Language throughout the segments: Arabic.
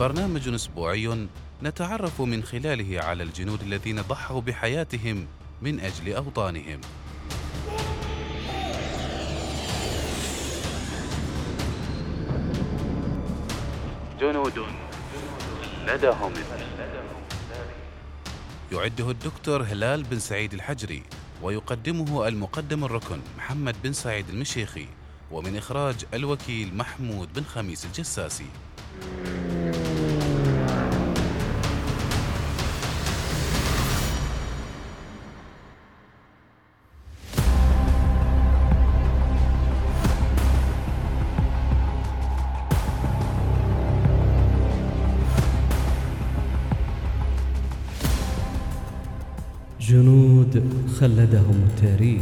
برنامج أسبوعي نتعرف من خلاله على الجنود الذين ضحوا بحياتهم من أجل أوطانهم. جنود لدهم. يعده الدكتور هلال بن سعيد الحجري ويقدمه المقدم الركن محمد بن سعيد المشيخي ومن إخراج الوكيل محمود بن خميس الجساسي. جنود خلدهم التاريخ.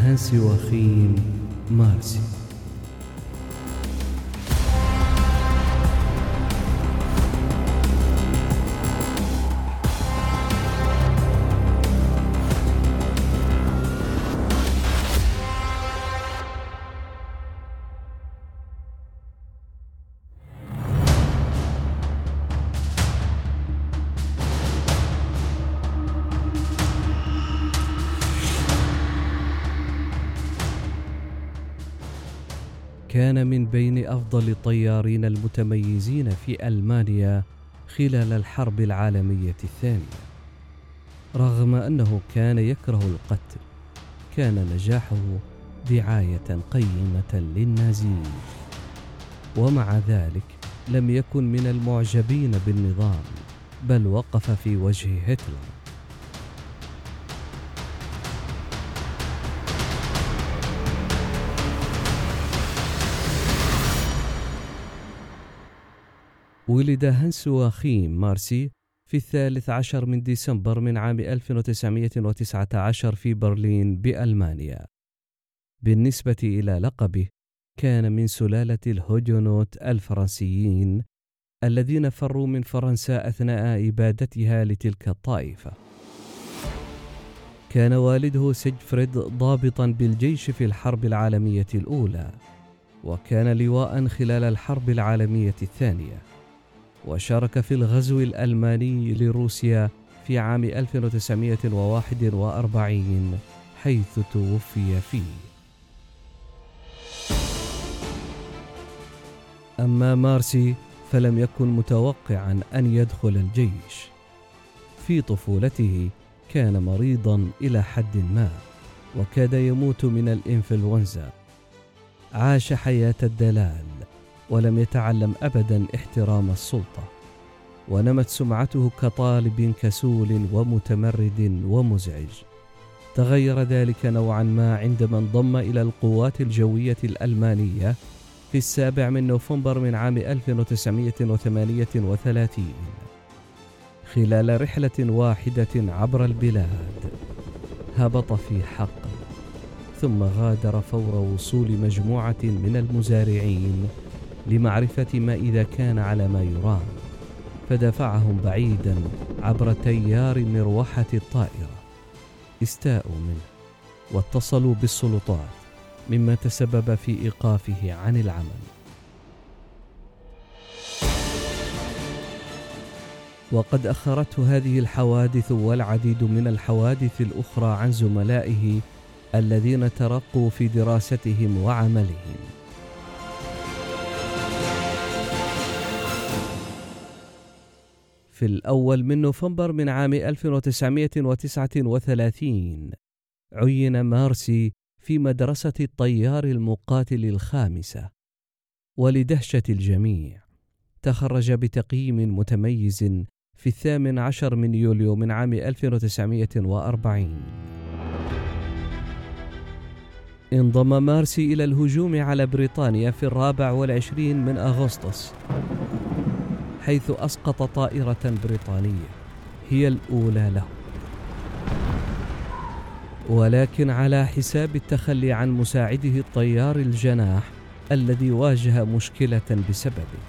هانسي وخيم مارسي. كان من بين أفضل الطيارين المتميزين في ألمانيا خلال الحرب العالمية الثانية. رغم أنه كان يكره القتل كان نجاحه دعاية قيمة للنازيين. ومع ذلك لم يكن من المعجبين بالنظام بل وقف في وجه هتلر. ولد هانس يواخيم مارسي في الثالث عشر من ديسمبر من عام 1919 في برلين بألمانيا. بالنسبة إلى لقبه، كان من سلالة الهوجونوت الفرنسيين الذين فروا من فرنسا أثناء إبادتها لتلك الطائفة. كان والده سيجفريد ضابطا بالجيش في الحرب العالمية الأولى، وكان لواء خلال الحرب العالمية الثانية. وشارك في الغزو الألماني لروسيا في عام 1941 حيث توفي فيه. أما مارسي فلم يكن متوقعا أن يدخل الجيش. في طفولته كان مريضا إلى حد ما، وكاد يموت من الإنفلونزا. عاش حياة الدلال ولم يتعلم ابدا احترام السلطة ونمت سمعته كطالب كسول ومتمرد ومزعج. تغير ذلك نوعا ما عندما انضم إلى القوات الجوية الألمانية في السابع من نوفمبر من عام 1938 خلال رحلة واحدة عبر البلاد هبط في حقل ثم غادر فور وصول مجموعة من المزارعين لمعرفة ما إذا كان على ما يرام فدفعهم بعيدا عبر تيار مروحة الطائرة. استاءوا منه واتصلوا بالسلطات مما تسبب في إيقافه عن العمل. وقد أخرته هذه الحوادث والعديد من الحوادث الأخرى عن زملائه الذين ترقوا في دراستهم وعملهم. في الأول من نوفمبر من عام 1939 عين مارسي في مدرسة الطيار المقاتل الخامسة. ولدهشة الجميع. تخرج بتقييم متميز في الثامن عشر من يوليو من عام 1940 انضم مارسي إلى الهجوم على بريطانيا في الرابع والعشرين من أغسطس. حيث أسقط طائرة بريطانية. هي الأولى له ولكن على حساب التخلي عن مساعده الطيار الجناح الذي واجه مشكلة بسببه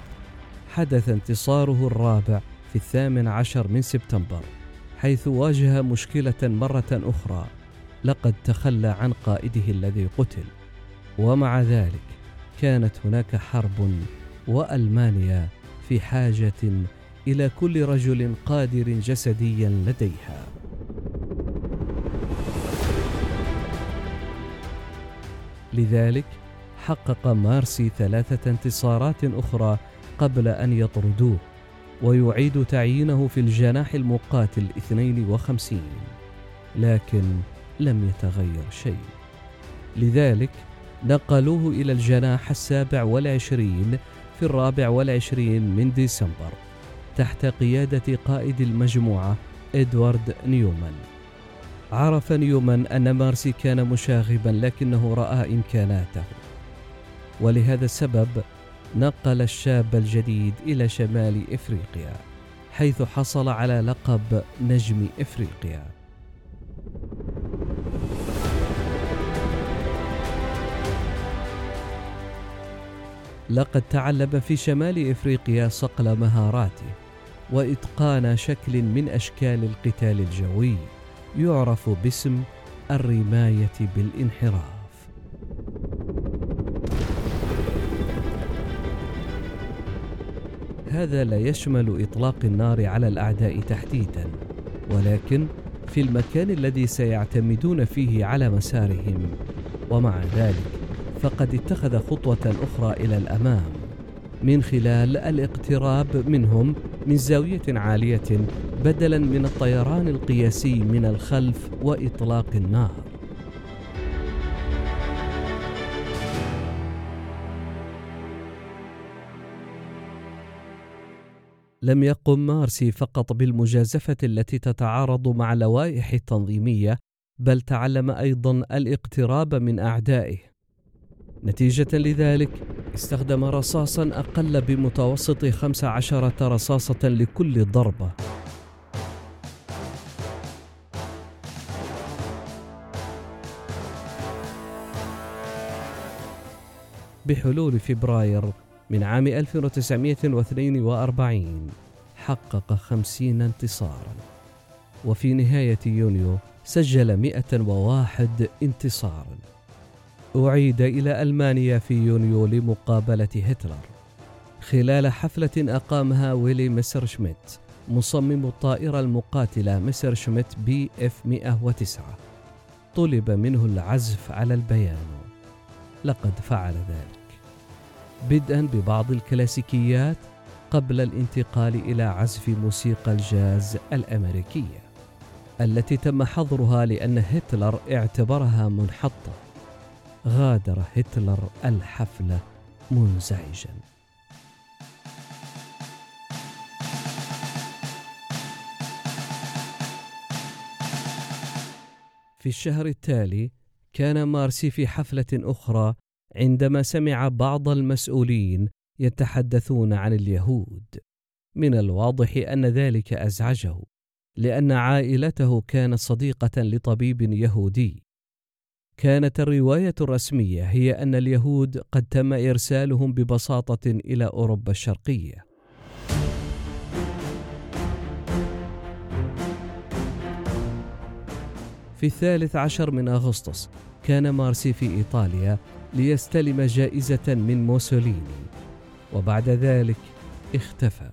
حدث انتصاره الرابع في الثامن عشر من سبتمبر حيث واجه مشكلة مرة أخرى لقد تخلى عن قائده الذي قتل. ومع ذلك كانت هناك حرب وألمانيا في حاجة إلى كل رجل قادر جسديا لديها. لذلك حقق مارسي ثلاثة انتصارات أخرى قبل أن يطردوه ويعيد تعيينه في الجناح المقاتل 52 لكن لم يتغير شيء. لذلك نقلوه إلى الجناح السابع والعشرين في الرابع والعشرين من ديسمبر تحت قيادة قائد المجموعة إدوارد نيومان. عرف نيومان أن مارسي كان مشاغبا لكنه رأى إمكاناته. ولهذا السبب نقل الشاب الجديد إلى شمال إفريقيا حيث حصل على لقب نجم إفريقيا. لقد تعلم في شمال إفريقيا صقل مهاراته وإتقان شكل من أشكال القتال الجوي يعرف باسم الرماية بالانحراف. هذا لا يشمل إطلاق النار على الأعداء تحديدا ولكن في المكان الذي سيعتمدون فيه على مسارهم ومع ذلك فقد اتخذ خطوة أخرى إلى الأمام من خلال الاقتراب منهم من زاوية عالية بدلا من الطيران القياسي من الخلف وإطلاق النار. لم يقم مارسي فقط بالمجازفة التي تتعارض مع لوائح التنظيمية، بل تعلم أيضا الاقتراب من أعدائه نتيجة لذلك استخدم رصاصا أقل بمتوسط 15 رصاصة لكل ضربة. بحلول فبراير من عام 1942 حقق 50 انتصارا. وفي نهاية يونيو سجل 101 انتصارا. أعيد إلى ألمانيا في يونيو لمقابلة هتلر. خلال حفلة أقامها ويلي ميسر شميت مصمم الطائرة المقاتلة ميسر شميت بي إف 109 طلب منه العزف على البيانو. لقد فعل ذلك. بدءا ببعض الكلاسيكيات قبل الانتقال إلى عزف موسيقى الجاز الأمريكية التي تم حظرها لأن هتلر اعتبرها منحطة. غادر هتلر الحفله منزعجا. في الشهر التالي كان مارسي في حفلة أخرى عندما سمع بعض المسؤولين يتحدثون عن اليهود. من الواضح أن ذلك أزعجه لأن عائلته كانت صديقة لطبيب يهودي. كانت الرواية الرسمية هي أن اليهود قد تم إرسالهم ببساطة إلى أوروبا الشرقية. في الثالث عشر من أغسطس كان مارسي في إيطاليا ليستلم جائزة من موسوليني وبعد ذلك اختفى.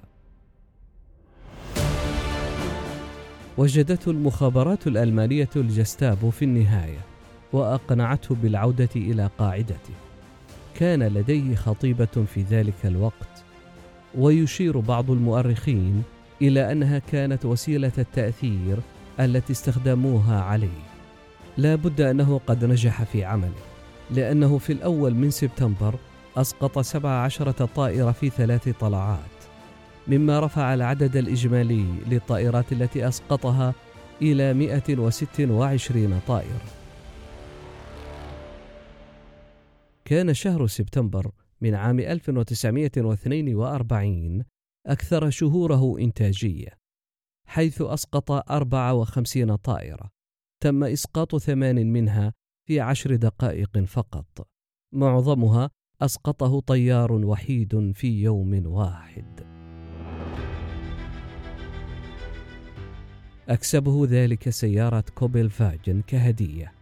وجدته المخابرات الألمانية الجستابو في النهاية. وأقنعته بالعودة إلى قاعدته. كان لديه خطيبة في ذلك الوقت ويشير بعض المؤرخين إلى أنها كانت وسيلة التأثير التي استخدموها عليه. لا بد أنه قد نجح في عمله لأنه في الأول من سبتمبر أسقط 17 طائرة في ثلاث طلعات مما رفع العدد الإجمالي للطائرات التي أسقطها إلى 126 طائرة. كان شهر سبتمبر من عام 1942 أكثر شهوره إنتاجية حيث أسقط 54 طائرة تم إسقاط ثمان منها في عشر دقائق فقط. معظمها أسقطه طيار وحيد في يوم واحد. أكسبه ذلك سيارة كوبل فاجن كهدية.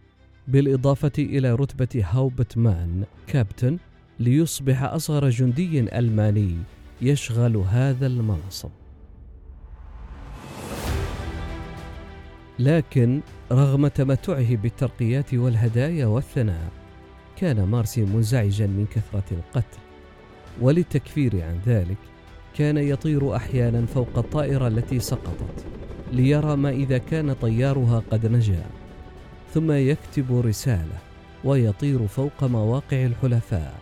بالإضافة إلى رتبة هاوبت مان كابتن ليصبح أصغر جندي ألماني يشغل هذا المنصب. لكن رغم تمتعه بالترقيات والهدايا والثناء كان مارسي منزعجا من كثرة القتل. وللتكفير عن ذلك كان يطير أحيانا فوق الطائرة التي سقطت ليرى ما إذا كان طيارها قد نجا. ثم يكتب رسالة ويطير فوق مواقع الحلفاء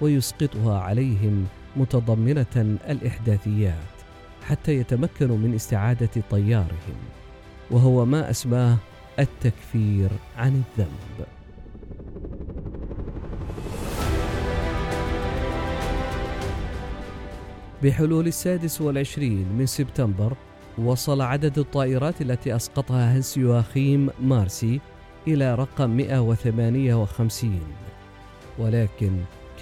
ويسقطها عليهم متضمنة الإحداثيات حتى يتمكنوا من استعادة طيارهم وهو ما أسماه التكفير عن الذنب. بحلول السادس والعشرين من سبتمبر وصل عدد الطائرات التي أسقطها هنس يواخيم مارسي إلى رقم 158 ولكن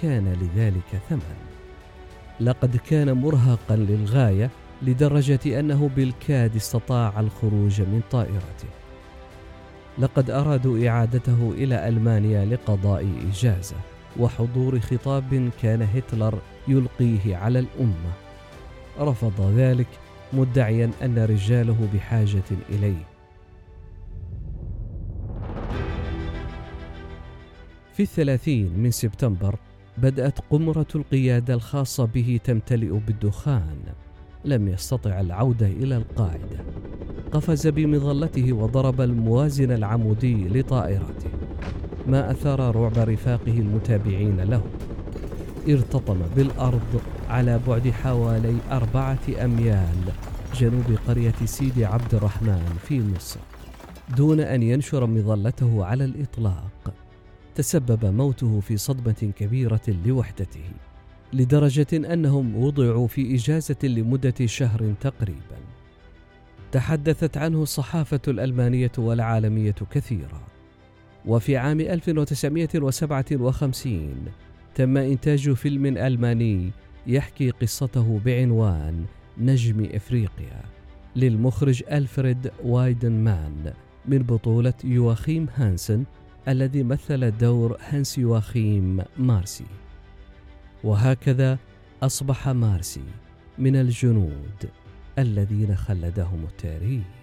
كان لذلك ثمن. لقد كان مرهقا للغاية لدرجة أنه بالكاد استطاع الخروج من طائرته. لقد أرادوا إعادته إلى ألمانيا لقضاء إجازة وحضور خطاب كان هتلر يلقيه على الأمة. رفض ذلك مدعيا أن رجاله بحاجة إليه. في الثلاثين من سبتمبر بدأت قمرة القيادة الخاصة به تمتلئ بالدخان. لم يستطع العودة إلى القاعدة. قفز بمظلته وضرب الموازن العمودي لطائرته. ما أثار رعب رفاقه المتابعين له. ارتطم بالأرض على بعد حوالي أربعة أميال جنوب قرية سيدي عبد الرحمن في مصر دون أن ينشر مظلته على الإطلاق. تسبب موته في صدمة كبيرة لوحدته لدرجة أنهم وضعوا في إجازة لمدة شهر تقريبا. تحدثت عنه الصحافة الألمانية والعالمية كثيرا. وفي عام 1957 تم إنتاج فيلم ألماني يحكي قصته بعنوان نجم إفريقيا للمخرج ألفريد وايدنمان من بطولة يواخيم هانسن الذي مثل دور هانس يواخيم مارسي. وهكذا أصبح مارسي من الجنود الذين خلدهم التاريخ.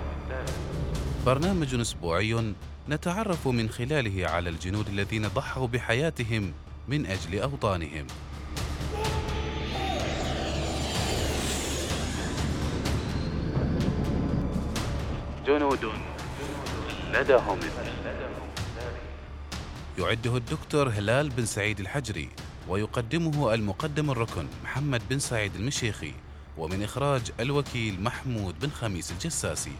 برنامج أسبوعي نتعرف من خلاله على الجنود الذين ضحوا بحياتهم من أجل أوطانهم. جنود لدهم. يعده الدكتور هلال بن سعيد الحجري ويقدمه المقدم الركن محمد بن سعيد المشيخي ومن إخراج الوكيل محمود بن خميس الجساسي.